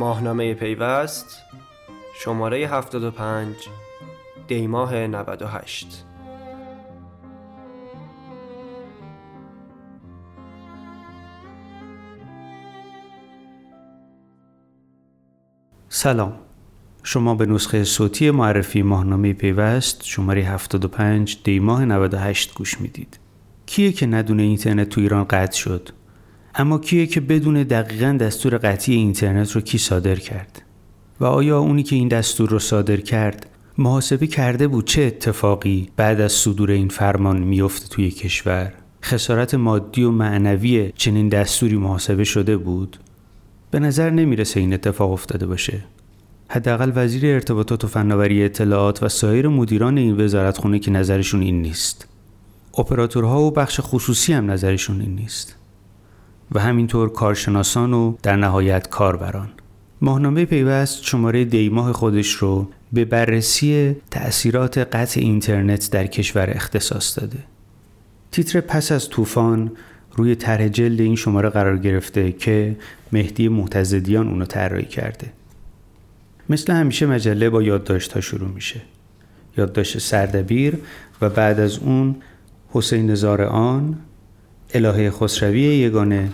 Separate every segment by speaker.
Speaker 1: ماهنامه پیوست شماره 75 دیماه 98
Speaker 2: سلام. شما به نسخه صوتی معرفی ماهنامه پیوست شماره 75 دیماه 98 گوش می‌دید. کیه که ندونه اینترنت تو ایران قطع شد؟ اما کیه که بدون دقیقا دستور قطعی اینترنت رو کی صادر کرد؟ و آیا اونی که این دستور رو صادر کرد محاسبه کرده بود چه اتفاقی بعد از صدور این فرمان میفته توی کشور؟ خسارت مادی و معنوی چنین دستوری محاسبه شده بود؟ به نظر نمی‌رسه این اتفاق افتاده باشه. حداقل وزیر ارتباطات و فناوری اطلاعات و سایر مدیران این وزارتخونه که نظرشون این نیست. اپراتورها و بخش خصوصی هم نظرشون این نیست. و همینطور کارشناسان و در نهایت کاربران. ماهنامه پیوست شماره دیماه خودش رو به بررسی تأثیرات قطع اینترنت در کشور اختصاص داده. تیتر پس از طوفان روی طرح جلد این شماره قرار گرفته که مهدی محتزدیان اونو طراحی کرده. مثل همیشه مجله با یادداشت ها شروع میشه. یادداشت سردبیر و بعد از اون حسین آن الهه خسروی یگانه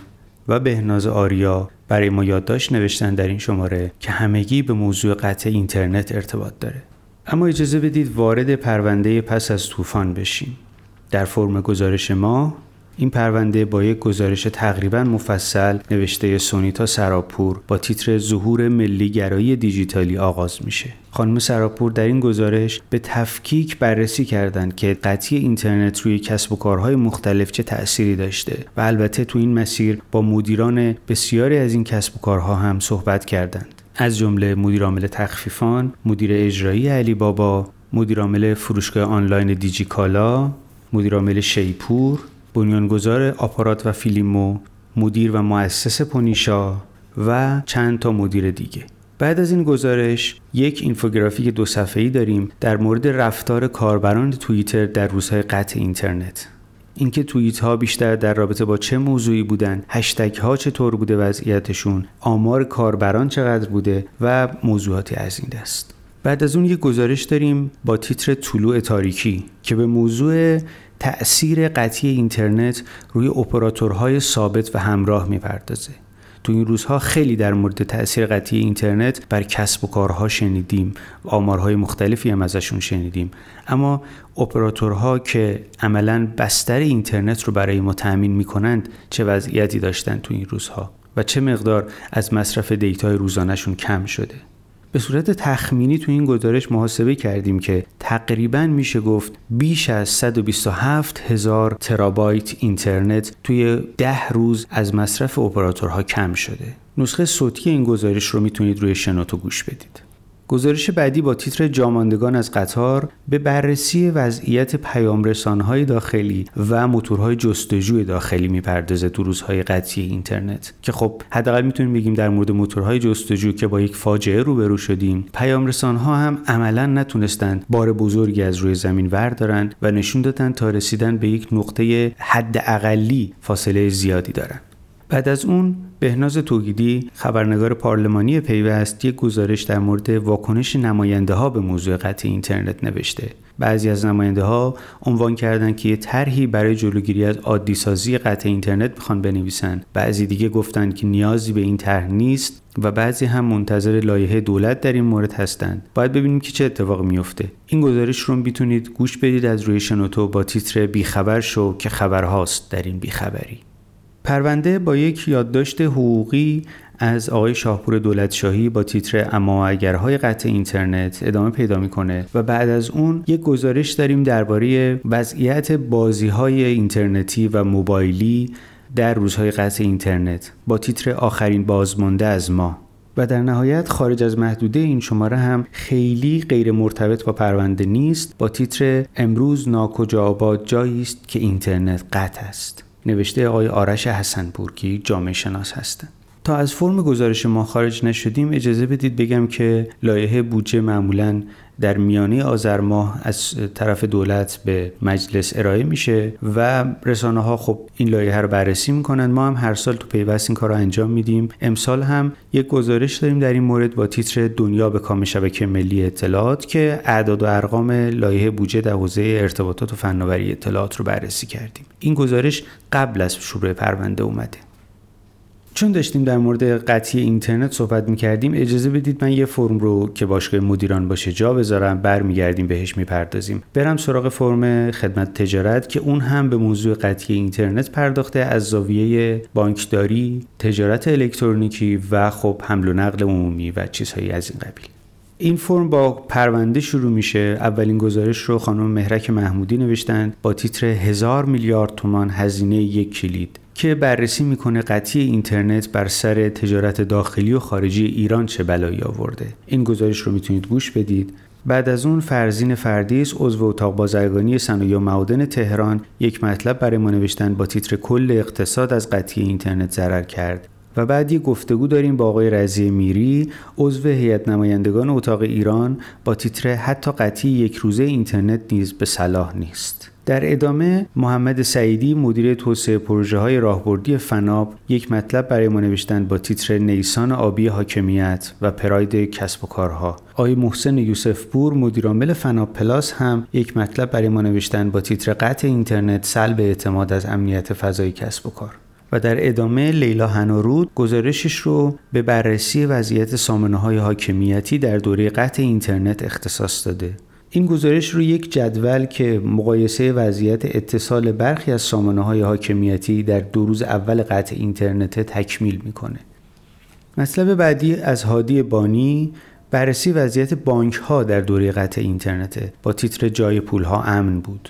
Speaker 2: و بهناز آریا برای ما یادداشت نوشتن در این شماره که همگی به موضوع قطع اینترنت ارتباط داره. اما اجازه بدید وارد پرونده پس از طوفان بشیم. در فرم گزارش ما این پرونده با یک گزارش تقریبا مفصل نوشته سونیتا سراپور با تیتر ظهور ملی گرایی دیجیتالی آغاز میشه. خانم سراپور در این گزارش به تفکیک بررسی کردند که قطعی اینترنت روی کسب و کارهای مختلف چه تأثیری داشته و البته تو این مسیر با مدیران بسیاری از این کسب و کارها هم صحبت کردند. از جمله مدیر عامل تخفیفان، مدیر اجرایی علی بابا، مدیر عامل فروشگاه آنلاین دیجیکالا، مدیر عامل شیپور، بنیانگذار آپارات و فیلیمو مدیر و مؤسس پونیشا و چند تا مدیر دیگه. بعد از این گزارش یک اینفوگرافیک دو صفحه‌ای داریم در مورد رفتار کاربران توییتر در روزهای قطع اینترنت. اینکه توییت ها بیشتر در رابطه با چه موضوعی بودن هشتگ ها چطور بوده وضعیتشون آمار کاربران چقدر بوده و موضوعاتی از این دست. بعد از اون یک گزارش داریم با تیتر طلوع تاریکی که به موضوع تأثیر قطعی اینترنت روی اپراتورهای ثابت و همراه می‌پردازه. تو این روزها خیلی در مورد تاثیر قطعی اینترنت بر کسب و کارها شنیدیم و آمارهای مختلفی هم ازشون شنیدیم. اما اپراتورها که عملا بستر اینترنت رو برای ما تأمین می‌کنند چه وضعیتی داشتن تو این روزها؟ و چه مقدار از مصرف data ی روزانهشون کم شده؟ به صورت تخمینی تو این گزارش محاسبه کردیم که تقریبا میشه گفت بیش از 127 هزار ترابایت اینترنت توی ده روز از مصرف اپراتورها کم شده. نسخه صوتی این گزارش رو می‌تونید روی شنوتو گوش بدید. گزارش بعدی با تیتر جاماندگان از قطار به بررسی وضعیت پیامرسانهای داخلی و موتورهای جستجوی داخلی می‌پردازه تو روزهای قطعی اینترنت. که خب حداقل می‌تونیم بگیم در مورد موتورهای جستجو که با یک فاجعه روبرو شدیم پیامرسانها هم عملا نتونستند بار بزرگی از روی زمین وردارن و نشون دادن تا رسیدن به یک نقطه حد اقلی فاصله زیادی دارن. بعد از اون بهناز توگیدی خبرنگار پارلمانی پیوست یک گزارش در مورد واکنش نماینده ها به موضوع قطع اینترنت نوشته. بعضی از نماینده ها عنوان کردند که یه طرحی برای جلوگیری از عادی سازی قطع اینترنت می‌خوان بنویسن. بعضی دیگه گفتند که نیازی به این طرح نیست و بعضی هم منتظر لایحه دولت در این مورد هستند. باید ببینیم که چه اتفاق میفته این گزارش رو می‌تونید گوش بدید از روی شنوتو با تیتر بیخبر شو که خبرهاست در این بیخبری. پرونده با یک یادداشت حقوقی از آقای شاهپور دولتشاهی با تیتر اما اگرهای قطع اینترنت ادامه پیدا می‌کنه و بعد از اون یک گزارش داریم درباره وضعیت بازی های اینترنتی و موبایلی در روزهای قطع اینترنت. با تیتر آخرین بازمانده از ما. و در نهایت خارج از محدوده این شماره هم خیلی غیر مرتبط با پرونده نیست. با تیتر امروز ناکجا آباد جایی است که اینترنت قطع است. نوشته آقای آرش حسنپورکی جامعه شناس هستند. تا از فرم گزارش ما خارج نشدیم اجازه بدید بگم که لایحه بودجه معمولا در میانه آذر ماه از طرف دولت به مجلس ارائه میشه و رسانه ها خب این لایحه رو بررسی می‌کنن. ما هم هر سال تو پیوست این کار رو انجام میدیم. امسال هم یک گزارش داریم در این مورد با تیتر دنیا به کام شبکه ملی اطلاعات که اعداد و ارقام لایحه بودجه در حوزه ارتباطات و فناوری اطلاعات رو بررسی کردیم. این گزارش قبل از شروع پرونده اومده. چون داشتیم در مورد قطعی اینترنت صحبت می‌کردیم اجازه بدید من یه فرم رو که باشگاه مدیران باشه جا بذارم برمیگردیم بهش می‌پردازیم. برم سراغ فرم خدمت تجارت که اون هم به موضوع قطعی اینترنت پرداخته از زاویه بانکداری تجارت الکترونیکی و خب حمل و نقل عمومی و چیزهایی از این قبیل. این فرم با پرونده شروع میشه. اولین گزارش رو خانم مهرک محمودی نوشتند با تیتر هزار میلیارد تومان هزینه یک کلید. که بررسی می‌کنه قطعی اینترنت بر سر تجارت داخلی و خارجی ایران چه بلایی آورده. این گزارش رو می‌تونید گوش بدید. بعد از اون فرزین فردیس عضو اتاق بازرگانی صنایع و معادن تهران یک مطلب برای ما نوشتن با تیتر کل اقتصاد از قطعی اینترنت ضرر کرد. و بعد یه گفتگو داریم با آقای رضی میری عضو هیئت نمایندگان اتاق ایران با تیتر حتی قطعی یک روزه اینترنت نیز به صلاح نیست. در ادامه محمد سعیدی مدیر توسعه پروژه های راهبردی فناب یک مطلب برای ما نوشتند با تیتر نیسان آبی حاکمیت و پراید کسب و کارها. آقای محسن یوسف پور مدیرعامل فناب پلاس هم یک مطلب برای ما نوشتند با تیتر قطع اینترنت سلب اعتماد از امنیت فضای کسب و کار. و در ادامه لیلا هنارود گزارشش رو به بررسی وضعیت سامانه های حاکمیتی در دوره قطع اینترنت اختصاص داده. این گزارش رو یک جدول که مقایسه وضعیت اتصال برخی از سامانه های حاکمیتی در دو روز اول قطع اینترنت تکمیل می‌کنه. مطلب بعدی از هادی بانی بررسی وضعیت بانک ها در دوره قطع اینترنت با تیتر جای پول ها امن بود.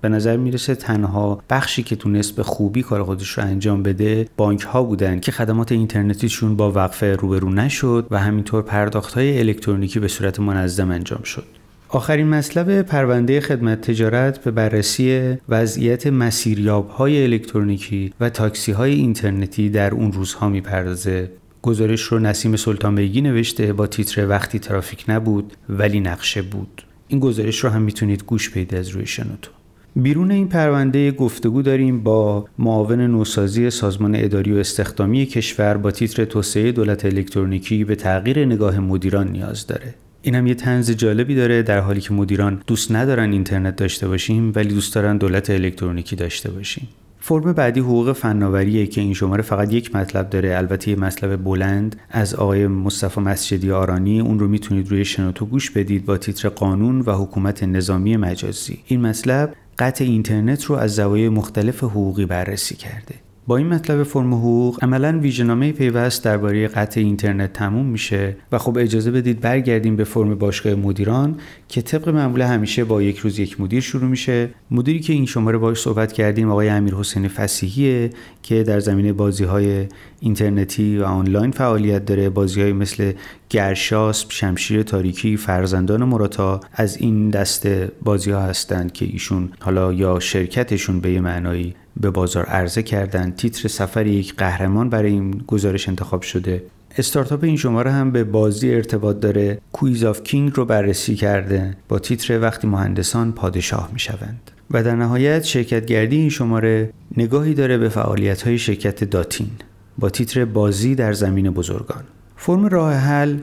Speaker 2: به نظر می‌رسه تنها بخشی که تونست به خوبی کار خودش رو انجام بده بانک ها بودن که خدمات اینترنتیشون با وقفه روبرو نشد و همینطور پرداخت های الکترونیکی به صورت منظم انجام شد. آخرین مطلب پرونده خدمت تجارت به بررسی وضعیت مسیریاب های الکترونیکی و تاکسی های اینترنتی در اون روزها می‌پردازه. گزارش رو نسیم سلطان بیگی نوشته با تیتر وقتی ترافیک نبود ولی نقشه بود. این گزارش رو هم می‌تونید گوش بدید از روی شنوتو. بیرون این پرونده گفتگو داریم با معاون نوسازی سازمان اداری و استخدامی کشور با تیتر توسعه دولت الکترونیکی به تغییر نگاه مدیران نیاز داره. این هم یه تنز جالبی داره در حالی که مدیران دوست ندارن اینترنت داشته باشیم ولی دوست دارن دولت الکترونیکی داشته باشیم. فرم بعدی حقوق فناوریه که این شماره فقط یک مطلب داره البته یه مطلب بلند از آقای مصطفی مسجدی آرانی. اون رو می‌تونید روی شنوتو گوش بدید با تیتر قانون و حکومت نظامی مجازی. این مطلب قطع اینترنت رو از زوایای مختلف حقوقی بررسی کرده. با این مطلب فرم حقوق عملا ویژنامه پیوست درباره قطع اینترنت تموم میشه و خب اجازه بدید برگردیم به فرم باشگاه مدیران که طبق معمول همیشه با یک روز یک مدیر شروع میشه. مدیری که این شماره باش صحبت کردیم آقای امیر حسین فسیحیه که در زمینه بازی های اینترنتی و آنلاین فعالیت داره. بازی های مثل گرشاسب، شمشیر تاریکی، فرزندان مراتا از این دسته بازی ها هستند که ایشون حالا یا شرکتشون به یه معنایی به بازار عرضه کردن. تیتر سفر یک قهرمان برای این گزارش انتخاب شده. استارتاپ این شماره هم به بازی ارتباط داره. Quiz of King رو بررسی کرده. با تیتر وقتی مهندسان پادشاه می شوند و در نهایت شرکت گردی این شماره نگاهی داره به فعالیت های شرکت داتین. با تیتر بازی در زمین بزرگان. فرم راه حل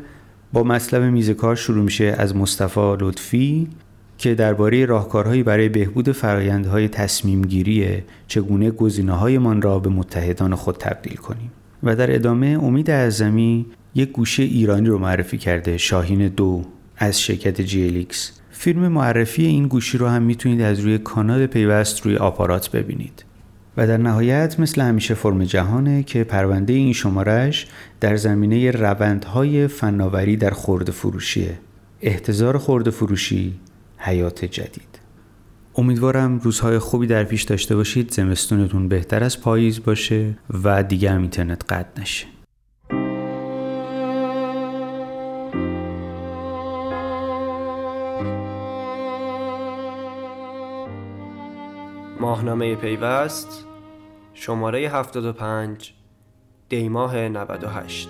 Speaker 2: با مطلب میز کار شروع میشه. از مصطفی لطفی که درباره راهکارهایی برای بهبود فرایندهای تصمیم گیری چگونه گزینه‌هایمان را به متحدان خود تبدیل کنیم. و در ادامه امید اعظمی یک گوشه ایرانی رو معرفی کرده شاهین دو از شرکت جیلیکس فیلم معرفی این گوشی رو هم می‌تونید از روی کانال پیوست روی آپارات ببینید. و در نهایت مثل همیشه فرم جهانه که پرونده این شمارش در زمینه روندهای فناوری در خورده فروشیه. احتضار خورده فروشی حیات جدید. امیدوارم روزهای خوبی در پیش داشته باشید. زمستونتون بهتر از پاییز باشه و دیگه هم اینترنت قطع نشه.
Speaker 1: ماهنامه پیوست شماره 75 دیماه 98